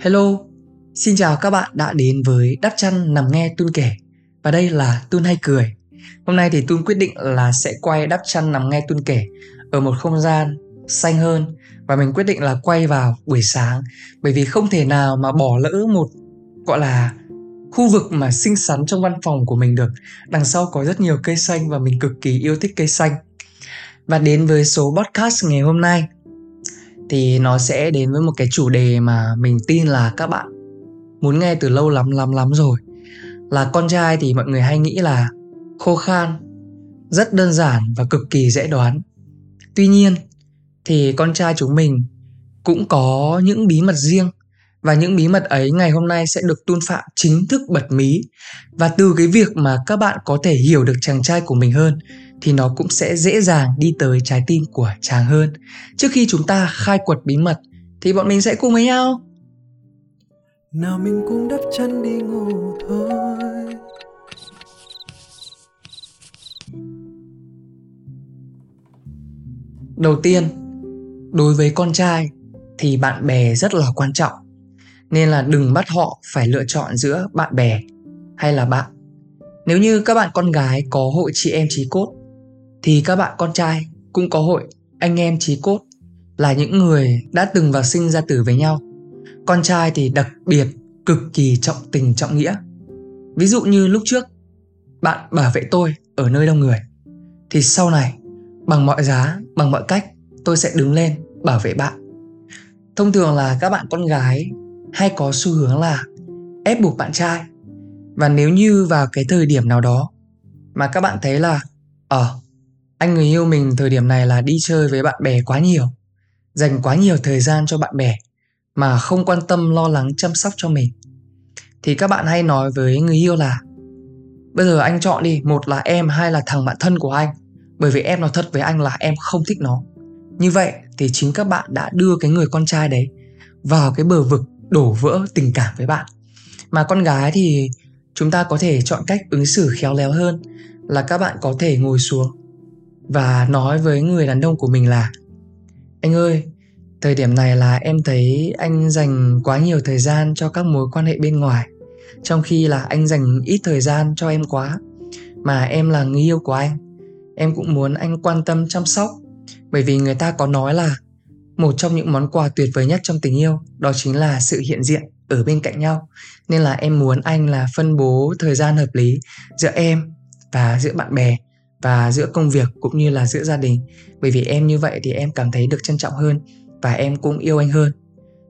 Hello, xin chào các bạn đã đến với Đắp Chăn Nằm Nghe Tun Kể. Và đây là Tun Hay Cười. Hôm nay thì Tun quyết định là sẽ quay Đắp Chăn Nằm Nghe Tun Kể Ở một không gian xanh hơn. Và mình quyết định là quay vào buổi sáng. Bởi vì không thể nào mà bỏ lỡ một gọi là khu vực mà xinh xắn trong văn phòng của mình được. Đằng sau có rất nhiều cây xanh và mình cực kỳ yêu thích cây xanh. Và đến với số podcast ngày hôm nay, thì nó sẽ đến với một cái chủ đề mà mình tin là các bạn muốn nghe từ lâu lắm lắm lắm rồi là con trai thì mọi người hay nghĩ là khô khan, rất đơn giản và cực kỳ dễ đoán tuy nhiên, thì con trai chúng mình cũng có những bí mật riêng và những bí mật ấy ngày hôm nay sẽ được tuôn Phạm chính thức bật mí. Và từ cái việc mà các bạn có thể hiểu được chàng trai của mình hơn thì nó cũng sẽ dễ dàng đi tới trái tim của chàng hơn. Trước khi chúng ta khai quật bí mật thì bọn mình sẽ cùng với nhau. Nào mình cũng đắp chân đi ngủ thôi. Đầu tiên, đối với con trai thì bạn bè rất là quan trọng nên là đừng bắt họ phải lựa chọn giữa bạn bè hay là bạn nếu như các bạn con gái có hội chị em trí cốt thì các bạn con trai cũng có hội anh em chí cốt là những người đã từng vào sinh ra tử với nhau. Con trai thì đặc biệt cực kỳ trọng tình trọng nghĩa. Ví dụ như lúc trước bạn bảo vệ tôi ở nơi đông người thì sau này bằng mọi giá bằng mọi cách tôi sẽ đứng lên bảo vệ bạn. Thông thường là các bạn con gái hay có xu hướng là ép buộc bạn trai. Và nếu như vào cái thời điểm nào đó mà các bạn thấy là ờ à, anh người yêu mình thời điểm này là đi chơi với bạn bè quá nhiều, dành quá nhiều thời gian cho bạn bè mà không quan tâm lo lắng chăm sóc cho mình. Thì các bạn hay nói với người yêu là, bây giờ anh chọn đi, một là em, hai là thằng bạn thân của anh, bởi vì em nói thật với anh là em không thích nó. Như vậy thì chính các bạn đã đưa cái người con trai đấy vào cái bờ vực đổ vỡ tình cảm với bạn. Mà con gái thì chúng ta có thể chọn cách ứng xử khéo léo hơn là các bạn có thể ngồi xuống và nói với người đàn ông của mình là, anh ơi, thời điểm này là em thấy anh dành quá nhiều thời gian cho các mối quan hệ bên ngoài, trong khi là anh dành ít thời gian cho em quá, mà em là người yêu của anh. Em cũng muốn anh quan tâm chăm sóc, bởi vì người ta có nói là một trong những món quà tuyệt vời nhất trong tình yêu đó chính là sự hiện diện ở bên cạnh nhau. Nên là em muốn anh là phân bố thời gian hợp lý giữa em và giữa bạn bè và giữa công việc cũng như là giữa gia đình. Bởi vì em như vậy thì em cảm thấy được trân trọng hơn và em cũng yêu anh hơn.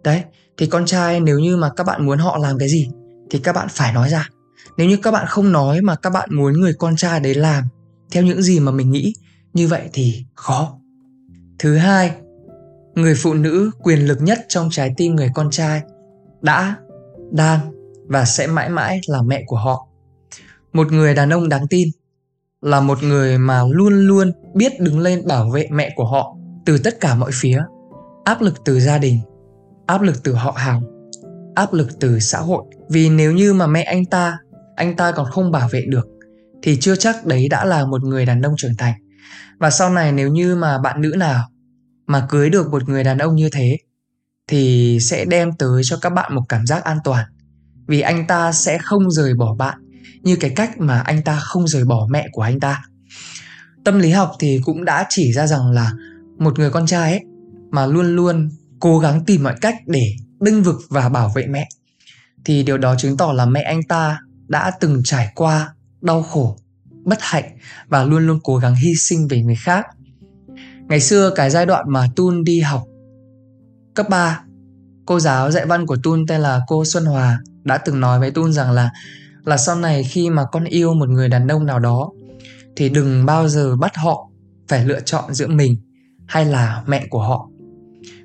Đấy, thì con trai nếu như mà các bạn muốn họ làm cái gì thì các bạn phải nói ra. Nếu như các bạn không nói mà các bạn muốn người con trai đấy làm theo những gì mà mình nghĩ, như vậy thì khó. Thứ hai, người phụ nữ quyền lực nhất trong trái tim người con trai đã, đang và sẽ mãi mãi là mẹ của họ. Một người đàn ông đáng tin là một người mà luôn luôn biết đứng lên bảo vệ mẹ của họ từ tất cả mọi phía. Áp lực từ gia đình, áp lực từ họ hàng, áp lực từ xã hội. Vì nếu như mà mẹ anh ta anh ta còn không bảo vệ được, thì chưa chắc đấy đã là một người đàn ông trưởng thành. Và sau này nếu như mà bạn nữ nào mà cưới được một người đàn ông như thế, thì sẽ đem tới cho các bạn một cảm giác an toàn. Vì anh ta sẽ không rời bỏ bạn như cái cách mà anh ta không rời bỏ mẹ của anh ta. Tâm lý học thì cũng đã chỉ ra rằng là một người con trai ấy mà luôn luôn cố gắng tìm mọi cách để bênh vực và bảo vệ mẹ, thì điều đó chứng tỏ là mẹ anh ta đã từng trải qua đau khổ, bất hạnh và luôn luôn cố gắng hy sinh về người khác. Ngày xưa cái giai đoạn mà Tun đi học cấp 3 cô giáo dạy văn của Tun tên là cô Xuân Hòa đã từng nói với Tun rằng là là sau này khi mà con yêu một người đàn ông nào đó, thì đừng bao giờ bắt họ phải lựa chọn giữa mình hay là mẹ của họ.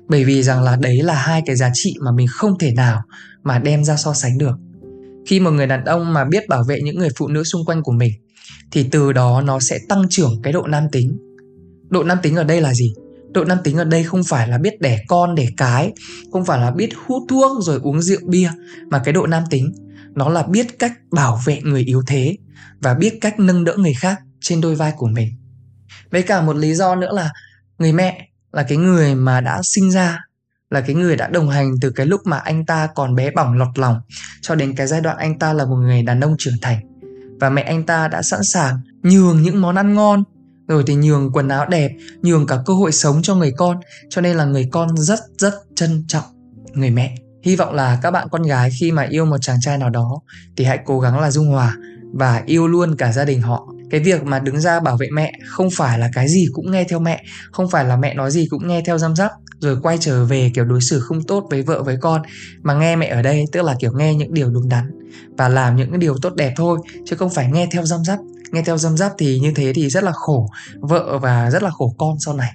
Bởi vì rằng là đấy là hai cái giá trị mà mình không thể nào mà đem ra so sánh được. Khi một người đàn ông mà biết bảo vệ những người phụ nữ xung quanh của mình, thì từ đó nó sẽ tăng trưởng cái độ nam tính. Độ nam tính ở đây là gì? Độ nam tính ở đây không phải là biết đẻ con, đẻ cái, không phải là biết hút thuốc rồi uống rượu bia, mà cái độ nam tính nó là biết cách bảo vệ người yếu thế và biết cách nâng đỡ người khác trên đôi vai của mình. Với cả một lý do nữa là người mẹ là cái người mà đã sinh ra, là cái người đã đồng hành từ cái lúc mà anh ta còn bé bỏng lọt lòng cho đến cái giai đoạn anh ta là một người đàn ông trưởng thành. Và mẹ anh ta đã sẵn sàng nhường những món ăn ngon, rồi thì nhường quần áo đẹp, nhường cả cơ hội sống cho người con, cho nên là người con rất rất trân trọng người mẹ hy vọng là các bạn con gái khi mà yêu một chàng trai nào đó thì hãy cố gắng là dung hòa và yêu luôn cả gia đình họ. Cái việc mà đứng ra bảo vệ mẹ không phải là cái gì cũng nghe theo mẹ, không phải là mẹ nói gì cũng nghe theo giám sát, rồi quay trở về kiểu đối xử không tốt với vợ với con, mà nghe mẹ ở đây tức là kiểu nghe những điều đúng đắn và làm những cái điều tốt đẹp thôi, chứ không phải nghe theo giám sát. Nghe theo giám sát thì như thế thì rất là khổ, vợ và rất là khổ con sau này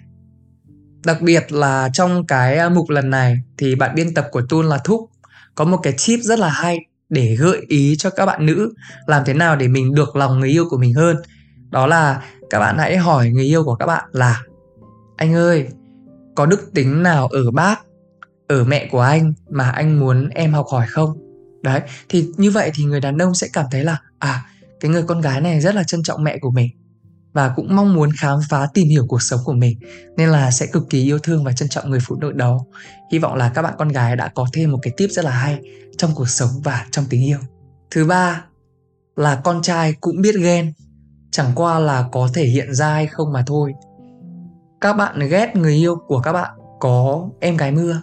đặc biệt là trong cái à, mục lần này thì bạn biên tập của Tun là Thúc có một cái tip rất là hay để gợi ý cho các bạn nữ làm thế nào để mình được lòng người yêu của mình hơn. Đó là các bạn hãy hỏi người yêu của các bạn là, anh ơi, có đức tính nào ở bác, ở mẹ của anh mà anh muốn em học hỏi không? Đấy, thì như vậy thì người đàn ông sẽ cảm thấy là à cái người con gái này rất là trân trọng mẹ của mình và cũng mong muốn khám phá tìm hiểu cuộc sống của mình, nên là sẽ cực kỳ yêu thương và trân trọng người phụ nữ đó. Hy vọng là các bạn con gái đã có thêm một cái tip rất là hay trong cuộc sống và trong tình yêu. Thứ ba là con trai cũng biết ghen. Chẳng qua là có thể hiện ra hay không mà thôi. Các bạn ghét người yêu của các bạn có em gái mưa,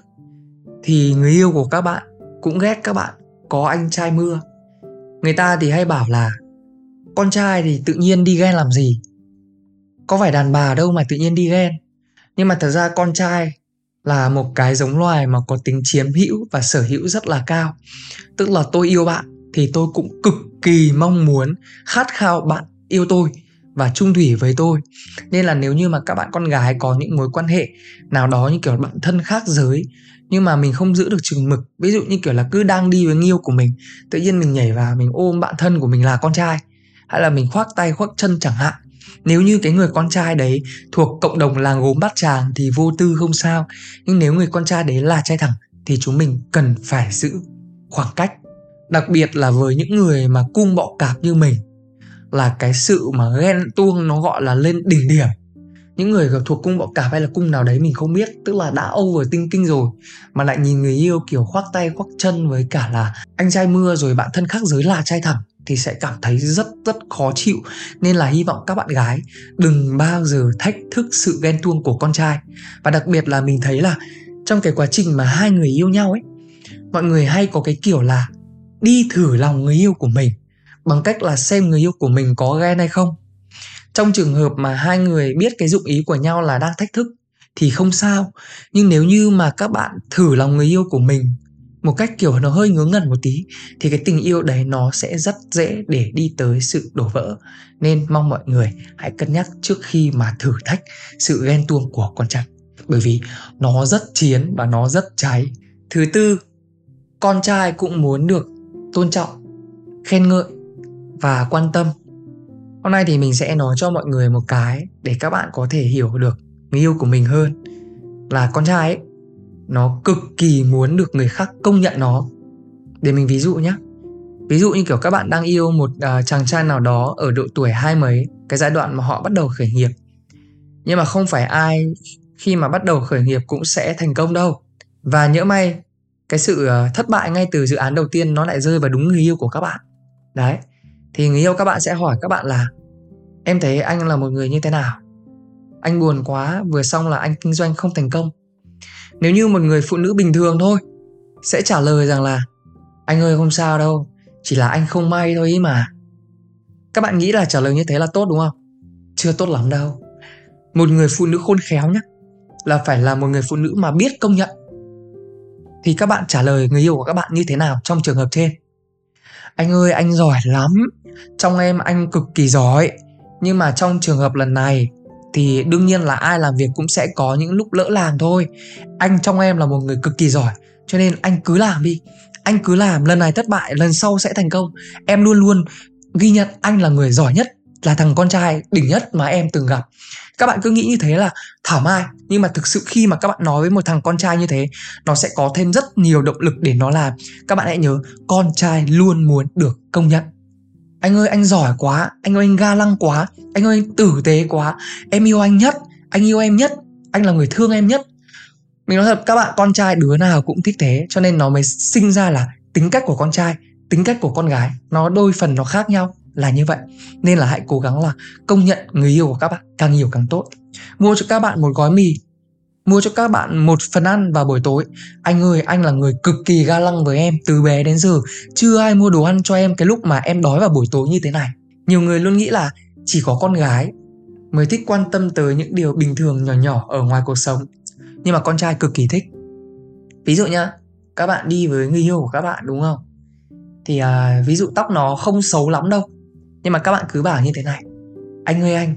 thì người yêu của các bạn cũng ghét các bạn có anh trai mưa. Người ta thì hay bảo là, con trai thì tự nhiên đi ghen làm gì? Có phải đàn bà đâu mà tự nhiên đi ghen. Nhưng mà thật ra con trai là một cái giống loài mà có tính chiếm hữu và sở hữu rất là cao. Tức là tôi yêu bạn thì tôi cũng cực kỳ mong muốn khát khao bạn yêu tôi và trung thủy với tôi. Nên là nếu như mà các bạn con gái có những mối quan hệ nào đó như kiểu bạn thân khác giới, nhưng mà mình không giữ được chừng mực, ví dụ như kiểu là cứ đang đi với nghiêu yêu của mình, tự nhiên mình nhảy vào mình ôm bạn thân của mình là con trai, hay là mình khoác tay, khoác chân chẳng hạn nếu như cái người con trai đấy thuộc cộng đồng làng gốm bát tràng thì vô tư không sao. Nhưng nếu người con trai đấy là trai thẳng thì chúng mình cần phải giữ khoảng cách. Đặc biệt là với những người mà cung bọ cạp như mình, là cái sự mà ghen tuông nó gọi là lên đỉnh điểm. Những người thuộc cung bọ cạp hay là cung nào đấy mình không biết, tức là đã over tinh kinh rồi, mà lại nhìn người yêu kiểu khoác tay, khoác chân với cả là anh trai mưa rồi bạn thân khác giới là trai thẳng thì sẽ cảm thấy rất rất khó chịu. Nên là hy vọng các bạn gái đừng bao giờ thách thức sự ghen tuông của con trai. Và đặc biệt là mình thấy là trong cái quá trình mà hai người yêu nhau ấy, mọi người hay có cái kiểu là đi thử lòng người yêu của mình bằng cách là xem người yêu của mình có ghen hay không. Trong trường hợp mà hai người biết cái dụng ý của nhau là đang thách thức thì không sao. Nhưng nếu như mà các bạn thử lòng người yêu của mình một cách kiểu nó hơi ngớ ngẩn một tí, thì cái tình yêu đấy nó sẽ rất dễ để đi tới sự đổ vỡ. Nên mong mọi người hãy cân nhắc trước khi mà thử thách sự ghen tuông của con trai. Bởi vì nó rất chiến và nó rất cháy. Thứ tư, con trai cũng muốn được tôn trọng, khen ngợi và quan tâm. Hôm nay thì mình sẽ nói cho mọi người một cái để các bạn có thể hiểu được người yêu của mình hơn là con trai ấy nó cực kỳ muốn được người khác công nhận nó. Để mình ví dụ nhé ví dụ như kiểu các bạn đang yêu một uh, chàng trai nào đó ở độ tuổi hai mấy cái giai đoạn mà họ bắt đầu khởi nghiệp. Nhưng mà không phải ai khi mà bắt đầu khởi nghiệp cũng sẽ thành công đâu. Và nhỡ may cái sự uh, thất bại ngay từ dự án đầu tiên nó lại rơi vào đúng người yêu của các bạn. Đấy. Thì người yêu các bạn sẽ hỏi các bạn là em thấy anh là một người như thế nào? Anh buồn quá vừa xong là anh kinh doanh không thành công nếu như một người phụ nữ bình thường thôi, sẽ trả lời rằng là, anh ơi, không sao đâu, chỉ là anh không may thôi ý mà. Các bạn nghĩ là trả lời như thế là tốt đúng không? Chưa tốt lắm đâu. Một người phụ nữ khôn khéo nhé là phải là một người phụ nữ mà biết công nhận. Thì các bạn trả lời người yêu của các bạn như thế nào trong trường hợp trên? Anh ơi, anh giỏi lắm, trong em anh cực kỳ giỏi, nhưng mà trong trường hợp lần này thì đương nhiên là ai làm việc cũng sẽ có những lúc lỡ làng thôi. Anh trong em là một người cực kỳ giỏi, cho nên anh cứ làm đi. Anh cứ làm, lần này thất bại, lần sau sẽ thành công. Em luôn luôn ghi nhận anh là người giỏi nhất, là thằng con trai đỉnh nhất mà em từng gặp. Các bạn cứ nghĩ như thế là thảo mai, nhưng mà thực sự khi mà các bạn nói với một thằng con trai như thế, nó sẽ có thêm rất nhiều động lực để nó làm. Các bạn hãy nhớ, con trai luôn muốn được công nhận anh ơi, anh giỏi quá. Anh ơi, anh ga lăng quá. Anh ơi, anh tử tế quá. Em yêu anh nhất. Anh yêu em nhất. Anh là người thương em nhất. Mình nói thật, các bạn, con trai đứa nào cũng thích thế. Cho nên nó mới sinh ra là tính cách của con trai, tính cách của con gái. Nó đôi phần, nó khác nhau là như vậy. Nên là hãy cố gắng là công nhận người yêu của các bạn càng nhiều càng tốt. Mua cho các bạn một gói mì mua cho các bạn một phần ăn vào buổi tối. Anh ơi anh là người cực kỳ ga lăng với em từ bé đến giờ. Chưa ai mua đồ ăn cho em cái lúc mà em đói vào buổi tối như thế này. Nhiều người luôn nghĩ là chỉ có con gái mới thích quan tâm tới những điều bình thường nhỏ nhỏ ở ngoài cuộc sống. Nhưng mà con trai cực kỳ thích. Ví dụ nhá các bạn đi với người yêu của các bạn đúng không? Thì à, ví dụ tóc nó không xấu lắm đâu. Nhưng mà các bạn cứ bảo như thế này. Anh ơi anh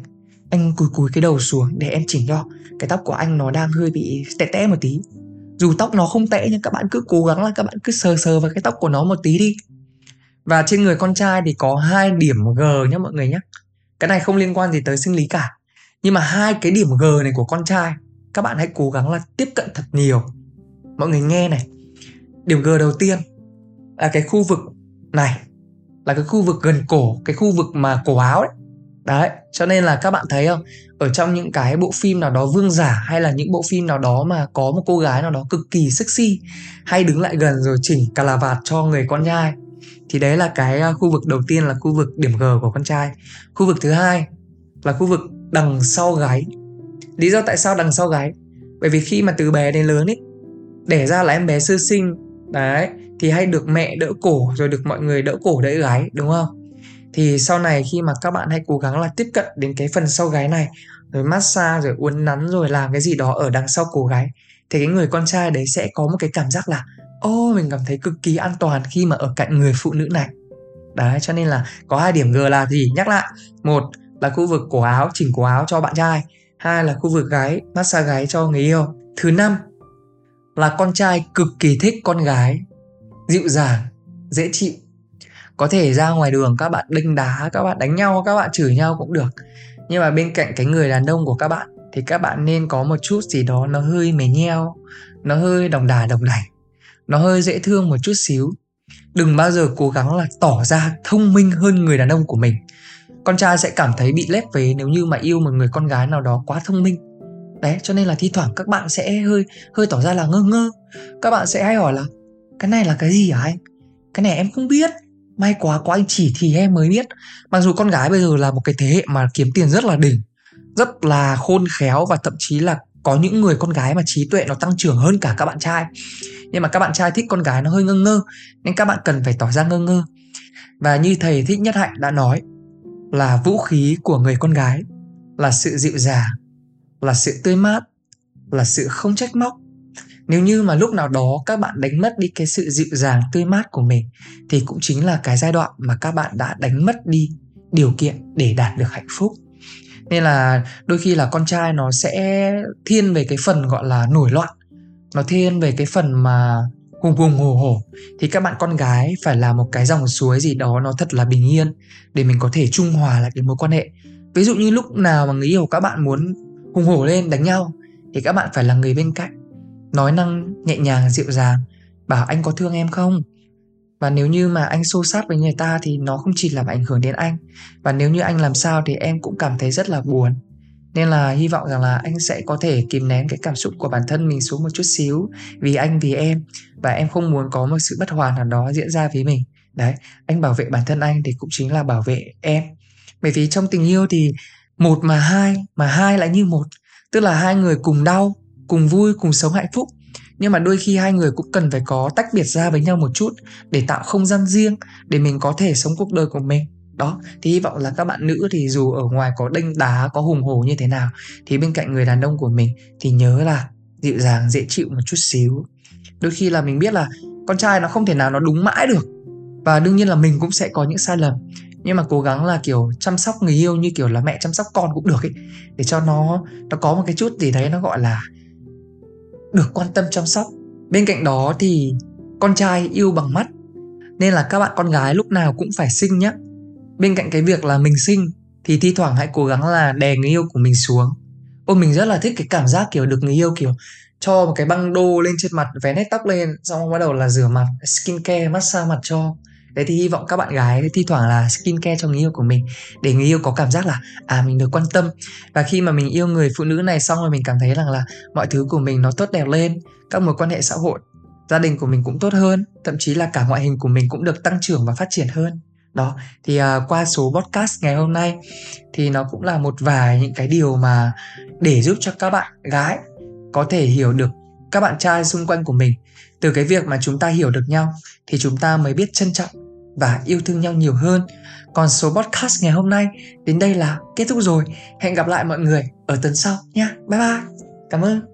anh cúi cúi cái đầu xuống để em chỉnh cho. Cái tóc của anh nó đang hơi bị tệ tẽ một tí. Dù tóc nó không tệ nhưng các bạn cứ cố gắng là các bạn cứ sờ sờ vào cái tóc của nó một tí đi. Và trên người con trai thì có hai điểm G nhá mọi người nhé cái này không liên quan gì tới sinh lý cả. Nhưng mà hai cái điểm G này của con trai, các bạn hãy cố gắng là tiếp cận thật nhiều. Mọi người nghe này. Điểm G đầu tiên là cái khu vực này, là cái khu vực gần cổ, cái khu vực mà cổ áo đấy đấy, cho nên là các bạn thấy không? Ở trong những cái bộ phim nào đó vương giả hay là những bộ phim nào đó mà có một cô gái nào đó cực kỳ sexy, hay đứng lại gần rồi chỉnh cà là vạt cho người con trai, thì đấy là cái à, khu vực đầu tiên là khu vực điểm G của con trai. Khu vực thứ hai là khu vực đằng sau gáy lý do tại sao đằng sau gáy bởi vì khi mà từ bé đến lớn ấy đẻ ra là em bé sơ sinh. Đấy, thì hay được mẹ đỡ cổ, rồi được mọi người đỡ cổ đỡ gáy đúng không? Thì sau này khi mà các bạn hãy cố gắng là tiếp cận đến cái phần sau gáy này rồi massage rồi uốn nắn rồi làm cái gì đó ở đằng sau cổ gáy thì cái người con trai đấy sẽ có một cái cảm giác là ô oh, mình cảm thấy cực kỳ an toàn khi mà ở cạnh người phụ nữ này. Đấy cho nên là có hai điểm g là gì? Nhắc lại một là khu vực cổ áo chỉnh cổ áo cho bạn trai hai là khu vực gáy massage gáy cho người yêu. Thứ năm là con trai cực kỳ thích con gái dịu dàng dễ chịu có thể ra ngoài đường các bạn đinh đá, các bạn đánh nhau, các bạn chửi nhau cũng được. Nhưng mà bên cạnh cái người đàn ông của các bạn thì các bạn nên có một chút gì đó nó hơi mè nheo, nó hơi đồng đà đồng đảnh nó hơi dễ thương một chút xíu. Đừng bao giờ cố gắng là tỏ ra thông minh hơn người đàn ông của mình. Con trai sẽ cảm thấy bị lép vế nếu như mà yêu một người con gái nào đó quá thông minh. Đấy, cho nên là thi thoảng các bạn sẽ hơi hơi tỏ ra là ngơ ngơ. Các bạn sẽ hay hỏi là, cái này là cái gì hả anh? Cái này em không biết may quá, có anh chỉ thì em mới biết. Mặc dù con gái bây giờ là một cái thế hệ mà kiếm tiền rất là đỉnh, rất là khôn khéo và thậm chí là có những người con gái mà trí tuệ nó tăng trưởng hơn cả các bạn trai. Nhưng mà các bạn trai thích con gái nó hơi ngơ ngơ, nên các bạn cần phải tỏ ra ngơ ngơ. Và như thầy thích nhất hạnh đã nói, là vũ khí của người con gái là sự dịu dàng, là sự tươi mát, là sự không trách móc nếu như mà lúc nào đó các bạn đánh mất đi cái sự dịu dàng, tươi mát của mình, thì cũng chính là cái giai đoạn mà các bạn đã đánh mất đi điều kiện để đạt được hạnh phúc. Nên là đôi khi là con trai nó sẽ thiên về cái phần gọi là nổi loạn, nó thiên về cái phần mà hùng hùng hổ hổ. Thì các bạn con gái phải là một cái dòng suối gì đó nó thật là bình yên để mình có thể trung hòa lại cái mối quan hệ. Ví dụ như lúc nào mà người yêu các bạn muốn hùng hổ lên đánh nhau, thì các bạn phải là người bên cạnh nói năng nhẹ nhàng, dịu dàng, bảo anh có thương em không? Và nếu như mà anh xô sát với người ta thì nó không chỉ làm ảnh hưởng đến anh. Và nếu như anh làm sao thì em cũng cảm thấy rất là buồn. Nên là hy vọng rằng là anh sẽ có thể kìm nén cái cảm xúc của bản thân mình xuống một chút xíu vì anh, vì em. Và em không muốn có một sự bất hòa nào đó diễn ra với mình. Đấy, anh bảo vệ bản thân anh thì cũng chính là bảo vệ em. Bởi vì trong tình yêu thì một mà hai mà hai lại như một. Tức là hai người cùng đau cùng vui, cùng sống hạnh phúc. Nhưng mà đôi khi hai người cũng cần phải có tách biệt ra với nhau một chút để tạo không gian riêng, để mình có thể sống cuộc đời của mình. Đó, thì hy vọng là các bạn nữ thì dù ở ngoài có đinh đá, có hùng hổ như thế nào, thì bên cạnh người đàn ông của mình thì nhớ là dịu dàng, dễ chịu một chút xíu. Đôi khi là mình biết là con trai nó không thể nào nó đúng mãi được. Và đương nhiên là mình cũng sẽ có những sai lầm. Nhưng mà cố gắng là, kiểu, chăm sóc người yêu như kiểu là mẹ chăm sóc con cũng được ấy, để cho nó nó có một cái chút gì đấy nó gọi là được quan tâm chăm sóc. Bên cạnh đó thì con trai yêu bằng mắt, nên là các bạn con gái lúc nào cũng phải sinh nhé bên cạnh cái việc là mình sinh thì thi thoảng hãy cố gắng là đè người yêu của mình xuống. Ôi mình rất là thích cái cảm giác kiểu được người yêu kiểu cho một cái băng đô lên trên mặt, vén hết tóc lên, xong bắt đầu là rửa mặt skin care massage mặt cho thế thì hy vọng các bạn gái thi thoảng là skin care cho người yêu của mình để người yêu có cảm giác là à mình được quan tâm. Và khi mà mình yêu người phụ nữ này xong rồi mình cảm thấy rằng là mọi thứ của mình nó tốt đẹp lên các mối quan hệ xã hội gia đình của mình cũng tốt hơn thậm chí là cả ngoại hình của mình cũng được tăng trưởng và phát triển hơn. Đó thì uh, qua số podcast ngày hôm nay thì nó cũng là một vài những cái điều mà để giúp cho các bạn gái có thể hiểu được các bạn trai xung quanh của mình. Từ cái việc mà chúng ta hiểu được nhau thì chúng ta mới biết trân trọng và yêu thương nhau nhiều hơn. Còn số podcast ngày hôm nay đến đây là kết thúc rồi. Hẹn gặp lại mọi người ở tuần sau nha. Bye bye. Cảm ơn.